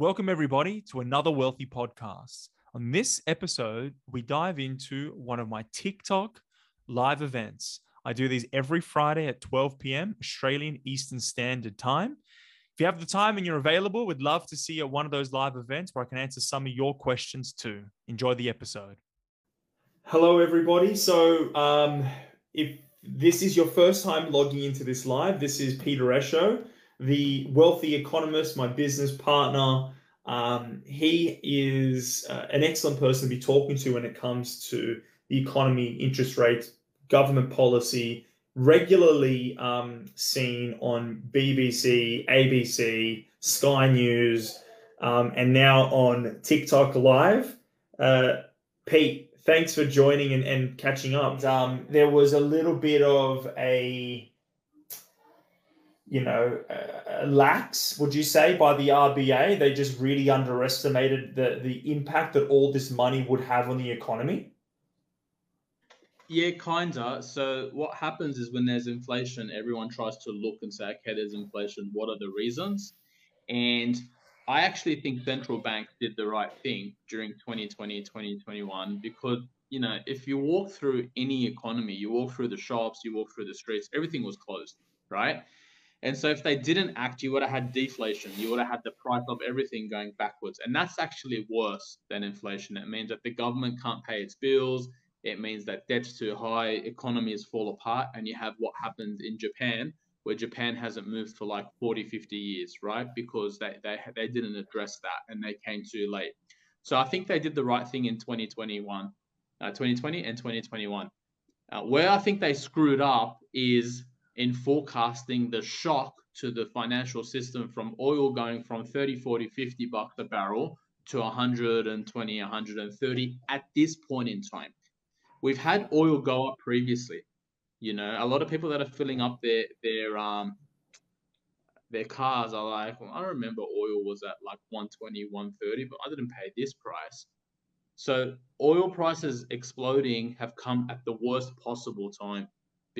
Welcome, everybody, to another Wealthy podcast. On this episode, we dive into one of my TikTok live events. I do these every Friday at 12 p.m. Australian Eastern Standard Time. If you have the time and you're available, we'd love to see you at one of those live events where I can answer some of your questions too. Enjoy the episode. Hello, everybody. So, um, if this is your first time logging into this live, this is Peter Esho, the wealthy economist, my business partner. Um, he is uh, an excellent person to be talking to when it comes to the economy, interest rates, government policy, regularly um, seen on BBC, ABC, Sky News, um, and now on TikTok Live. Uh, Pete, thanks for joining and, and catching up. Um, there was a little bit of a, you know, a lax, would you say, by the RBA? They just really underestimated the, the impact that all this money would have on the economy. Yeah, kinda. So what happens is when there's inflation, everyone tries to look and say, okay, there's inflation. What are the reasons? And I actually think central banks did the right thing during 2020, 2021, because you know, if you walk through any economy, you walk through the shops, you walk through the streets, everything was closed, right? And so if they didn't act, you would have had deflation. You would have had the price of everything going backwards. And that's actually worse than inflation. It means that the government can't pay its bills it means that debt's too high, economies fall apart, and you have what happened in Japan, where Japan hasn't moved for like 40, 50 years, right? Because they, they, they didn't address that and they came too late. So I think they did the right thing in 2021, uh, 2020 and 2021. Uh, where I think they screwed up is in forecasting the shock to the financial system from oil going from 30, 40, 50 bucks a barrel to 120, 130 at this point in time we've had oil go up previously. You know, a lot of people that are filling up their their um their cars are like, well, I remember oil was at like 120, 130, but I didn't pay this price. So oil prices exploding have come at the worst possible time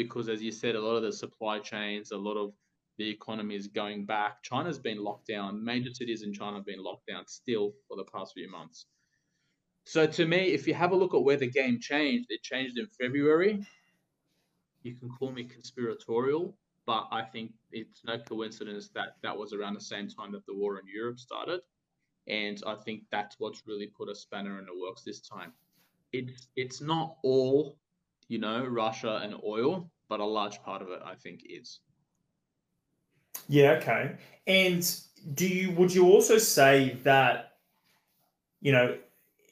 because as you said, a lot of the supply chains, a lot of the economy is going back. China's been locked down. Major cities in China have been locked down still for the past few months. So to me, if you have a look at where the game changed, it changed in February. You can call me conspiratorial, but I think it's no coincidence that that was around the same time that the war in Europe started. And I think that's what's really put a spanner in the works this time. It's it's not all, you know, Russia and oil, but a large part of it I think is. Yeah, okay. And do you would you also say that you know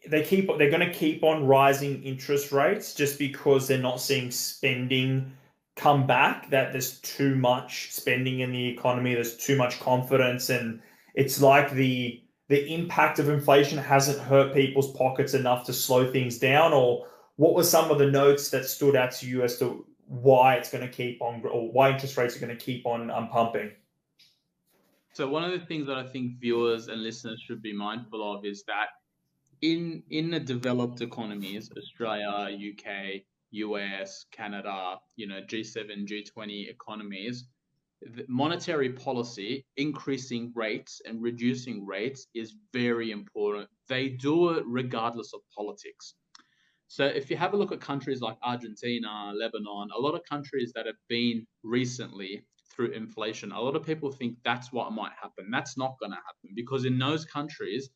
they keep they're going to keep on rising interest rates just because they're not seeing spending come back that there's too much spending in the economy there's too much confidence and it's like the the impact of inflation hasn't hurt people's pockets enough to slow things down or what were some of the notes that stood out to you as to why it's going to keep on or why interest rates are going to keep on um, pumping so one of the things that i think viewers and listeners should be mindful of is that in in the developed economies, Australia, UK, US, Canada, you know, G7, G20 economies, monetary policy, increasing rates and reducing rates is very important. They do it regardless of politics. So if you have a look at countries like Argentina, Lebanon, a lot of countries that have been recently through inflation, a lot of people think that's what might happen. That's not going to happen because in those countries,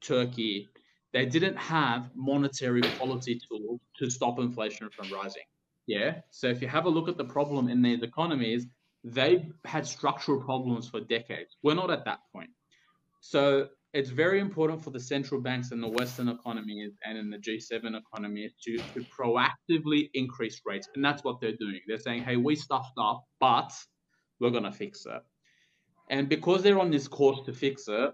Turkey, they didn't have monetary policy tools to stop inflation from rising. Yeah. So if you have a look at the problem in these economies, they've had structural problems for decades. We're not at that point. So it's very important for the central banks in the Western economies and in the G7 economies to, to proactively increase rates. And that's what they're doing. They're saying, hey, we stuffed up, but we're going to fix it. And because they're on this course to fix it,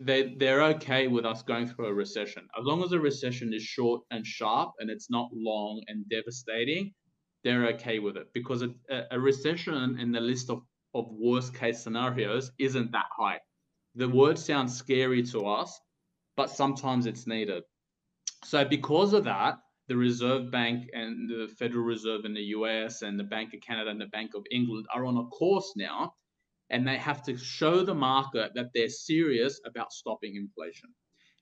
they they're okay with us going through a recession as long as the recession is short and sharp and it's not long and devastating they're okay with it because a, a recession in the list of, of worst case scenarios isn't that high the word sounds scary to us but sometimes it's needed so because of that the reserve bank and the federal reserve in the us and the bank of canada and the bank of england are on a course now and they have to show the market that they're serious about stopping inflation.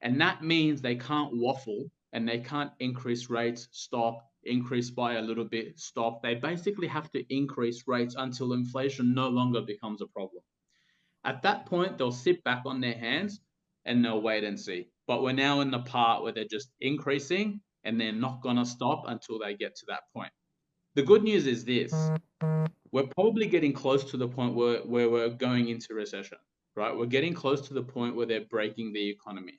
And that means they can't waffle and they can't increase rates, stop, increase by a little bit, stop. They basically have to increase rates until inflation no longer becomes a problem. At that point, they'll sit back on their hands and they'll wait and see. But we're now in the part where they're just increasing and they're not going to stop until they get to that point. The good news is this we're probably getting close to the point where, where we're going into recession, right? We're getting close to the point where they're breaking the economy.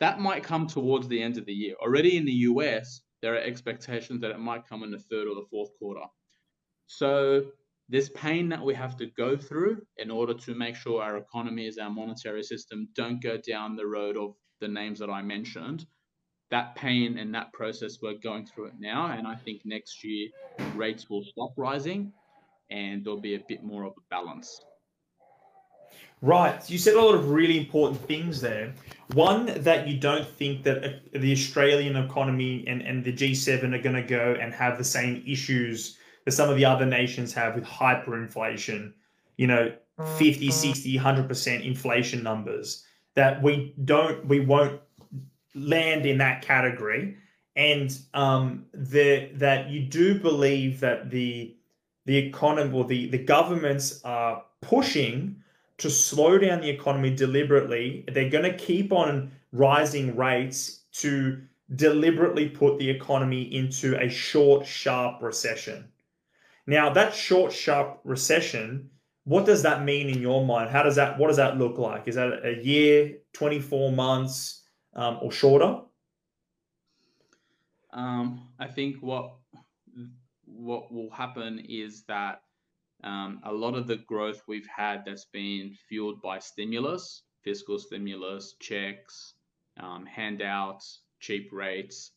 That might come towards the end of the year. Already in the US, there are expectations that it might come in the third or the fourth quarter. So this pain that we have to go through in order to make sure our economies, our monetary system don't go down the road of the names that I mentioned. That pain and that process, we're going through it now. And I think next year rates will stop rising and there'll be a bit more of a balance. Right. You said a lot of really important things there. One, that you don't think that uh, the Australian economy and, and the G7 are going to go and have the same issues that some of the other nations have with hyperinflation, you know, 50, 60, 100% inflation numbers, that we don't, we won't land in that category. And um, the, that you do believe that the, the economy or the, the governments are pushing to slow down the economy deliberately. They're going to keep on rising rates to deliberately put the economy into a short, sharp recession. Now, that short, sharp recession, what does that mean in your mind? How does that, what does that look like? Is that a year, 24 months, um, or shorter? Um, I think what what will happen is that um, a lot of the growth we've had that's been fueled by stimulus, fiscal stimulus, checks, um, handouts, cheap rates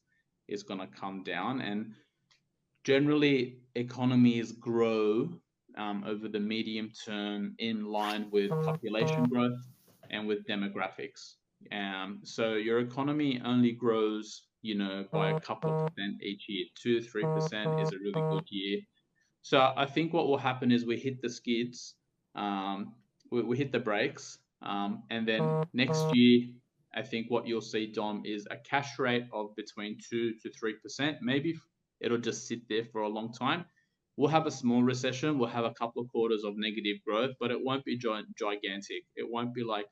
is going to come down. And generally, economies grow um, over the medium term in line with population growth and with demographics. Um, so your economy only grows, you know, by a couple of percent each year. Two, three percent is a really good year. So I think what will happen is we hit the skids, um, we, we, hit the brakes, um, and then next year, I think what you'll see, Dom, is a cash rate of between two to three percent. Maybe it'll just sit there for a long time. We'll have a small recession. We'll have a couple of quarters of negative growth, but it won't be gigantic. It won't be like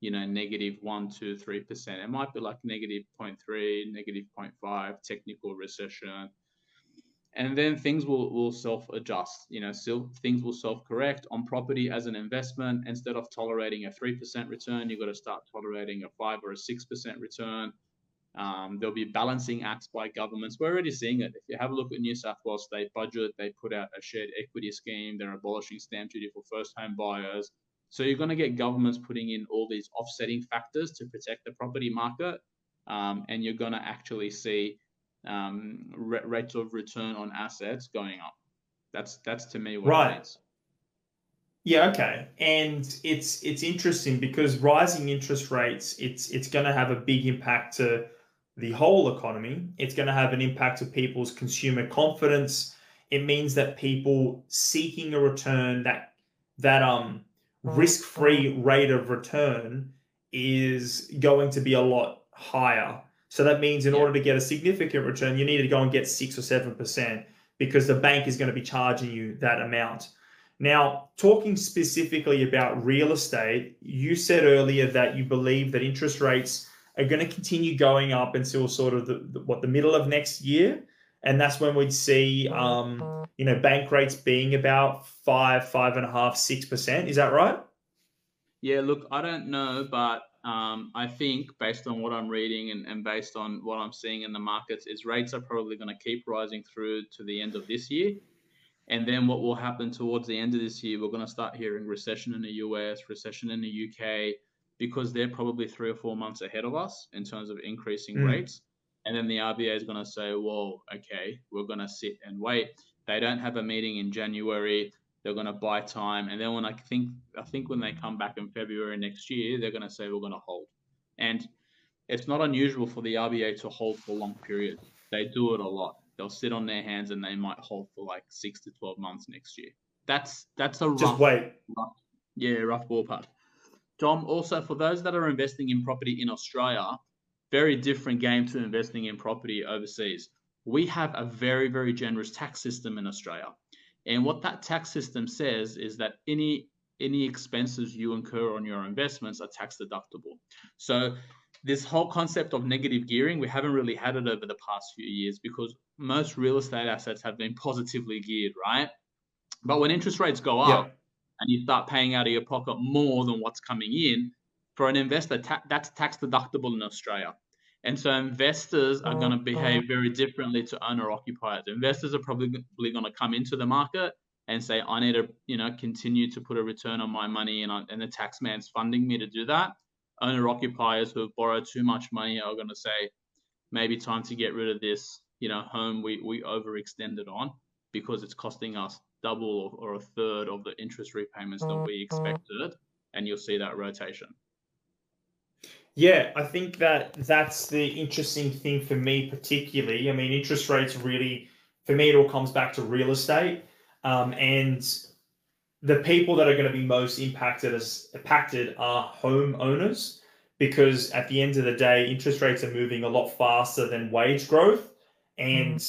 you know negative one, two, three percent. It might be like negative 0.3, negative 0.5, technical recession and then things will, will self-adjust you know still things will self-correct on property as an investment instead of tolerating a 3% return you've got to start tolerating a 5 or a 6% return um, there'll be balancing acts by governments we're already seeing it if you have a look at new south wales state budget they put out a shared equity scheme they're abolishing stamp duty for first home buyers so you're going to get governments putting in all these offsetting factors to protect the property market um, and you're going to actually see um, rates of return on assets going up. That's that's to me what right. it means. Yeah, okay. And it's it's interesting because rising interest rates, it's it's going to have a big impact to the whole economy. It's going to have an impact of people's consumer confidence. It means that people seeking a return that that um risk-free rate of return is going to be a lot higher so that means in yeah. order to get a significant return, you need to go and get six or seven percent because the bank is going to be charging you that amount. Now, talking specifically about real estate, you said earlier that you believe that interest rates are going to continue going up until sort of the, the what the middle of next year, and that's when we'd see um, you know bank rates being about five, five and a half, six percent. Is that right? Yeah, look, I don't know, but um, I think based on what I'm reading and, and based on what I'm seeing in the markets is rates are probably going to keep rising through to the end of this year. And then what will happen towards the end of this year, we're going to start hearing recession in the US, recession in the UK, because they're probably three or four months ahead of us in terms of increasing mm. rates. And then the RBA is going to say, well, okay, we're going to sit and wait. They don't have a meeting in January. They're going to buy time, and then when I think I think when they come back in February next year, they're going to say we're going to hold. And it's not unusual for the RBA to hold for long periods. They do it a lot. They'll sit on their hands and they might hold for like six to twelve months next year. That's that's a just rough, wait. Rough, Yeah, rough ballpark. Dom, also for those that are investing in property in Australia, very different game to investing in property overseas. We have a very, very generous tax system in Australia. And what that tax system says is that any any expenses you incur on your investments are tax deductible. So this whole concept of negative gearing, we haven't really had it over the past few years because most real estate assets have been positively geared, right? But when interest rates go up yeah. And you start paying out of your pocket more than what's coming in, for an investor, ta- that's tax deductible in Australia. And so investors are going to oh, behave very differently to owner occupiers. Investors are probably going to come into the market and say, I need to, you know, continue to put a return on my money, and, I, and the tax man's funding me to do that. Owner occupiers who have borrowed too much money are going to say, maybe time to get rid of this, you know, home we we overextended on because it's costing us double or, or a third of the interest repayments that we expected, and you'll see that rotation. Yeah, I think that that's the interesting thing for me, particularly. I mean, interest rates really, for me, it all comes back to real estate um, and the people that are going to be most impacted as impacted are homeowners because at the end of the day, interest rates are moving a lot faster than wage growth. And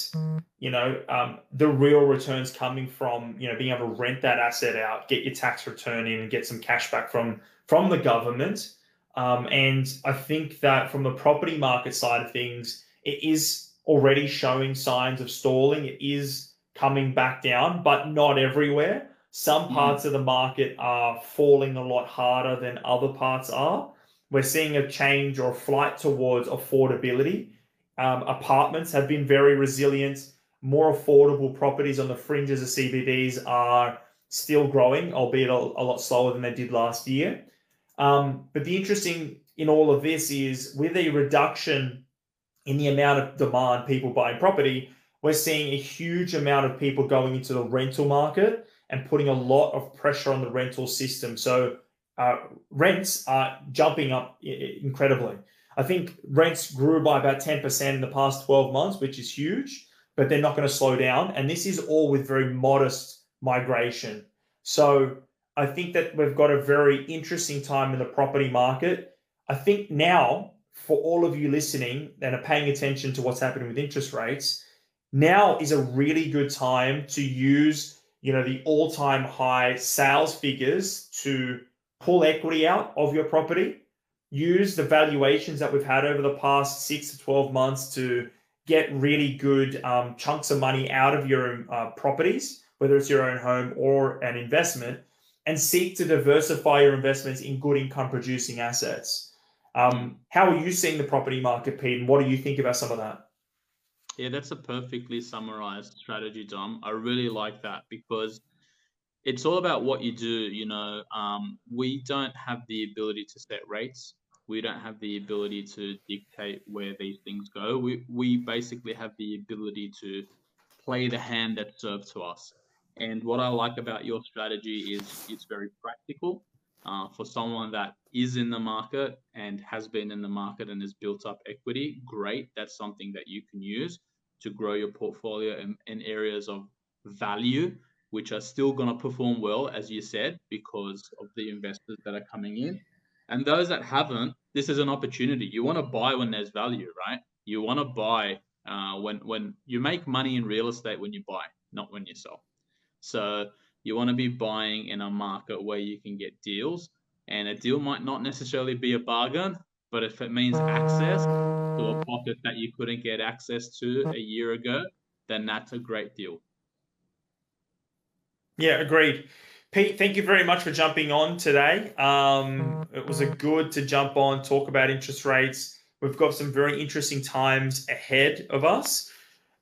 you know, um, the real returns coming from you know being able to rent that asset out, get your tax return in, and get some cash back from from the government. Um, and I think that from the property market side of things, it is already showing signs of stalling. It is coming back down, but not everywhere. Some hmm. parts mm. of the market are falling a lot harder than other parts are. We're seeing a change or a flight towards affordability. Um, apartments have been very resilient. More affordable properties on the fringes of CBDs are still growing, albeit a, a lot slower than they did last year. Um, but the interesting in all of this is with a reduction in the amount of demand people buying property, we're seeing a huge amount of people going into the rental market and putting a lot of pressure on the rental system. So uh, rents are jumping up incredibly. I think rents grew by about 10% in the past 12 months, which is huge, but they're not going to slow down. And this is all with very modest migration. So I think that we've got a very interesting time in the property market. I think now, for all of you listening and are paying attention to what's happening with interest rates, now is a really good time to use you know the all-time high sales figures to pull equity out of your property use the valuations that we've had over the past six to 12 months to get really good um, chunks of money out of your uh, properties whether it's your own home or an investment and seek to diversify your investments in good income producing assets um, how are you seeing the property market pete and what do you think about some of that yeah, that's a perfectly summarized strategy, Dom. I really like that because it's all about what you do. You know, um, we don't have the ability to set rates. We don't have the ability to dictate where these things go. We we basically have the ability to play the hand that's served to us. And what I like about your strategy is it's very practical. Uh, for someone that is in the market and has been in the market and has built up equity, great. That's something that you can use to grow your portfolio in, in areas of value, which are still going to perform well, as you said, because of the investors that are coming in. And those that haven't, this is an opportunity. You want to buy when there's value, right? You want to buy uh, when when you make money in real estate when you buy, not when you sell. So you want to be buying in a market where you can get deals, and a deal might not necessarily be a bargain, but if it means access to a pocket that you couldn't get access to a year ago, then that's a great deal. Yeah, agreed. Pete, thank you very much for jumping on today. Um, it was a good to jump on, talk about interest rates. We've got some very interesting times ahead of us.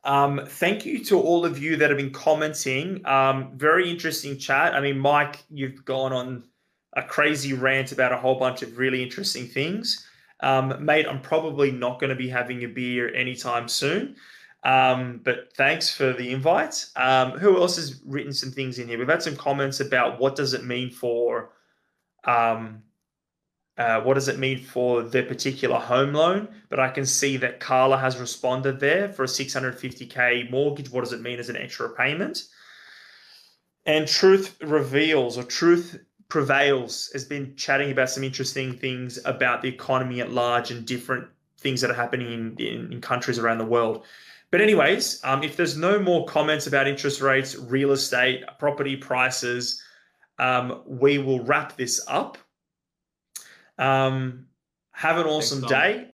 Um, thank you to all of you that have been commenting. Um, very interesting chat. I mean, Mike, you've gone on a crazy rant about a whole bunch of really interesting things. Um, mate, I'm probably not going to be having a beer anytime soon. Um, but thanks for the invite. Um, who else has written some things in here? We've had some comments about what does it mean for um, uh, what does it mean for the particular home loan? But I can see that Carla has responded there for a 650k mortgage. What does it mean as an extra payment? And truth reveals or truth Prevails has been chatting about some interesting things about the economy at large and different things that are happening in, in, in countries around the world. But, anyways, um, if there's no more comments about interest rates, real estate, property prices, um, we will wrap this up. Um, have an awesome Thanks, day.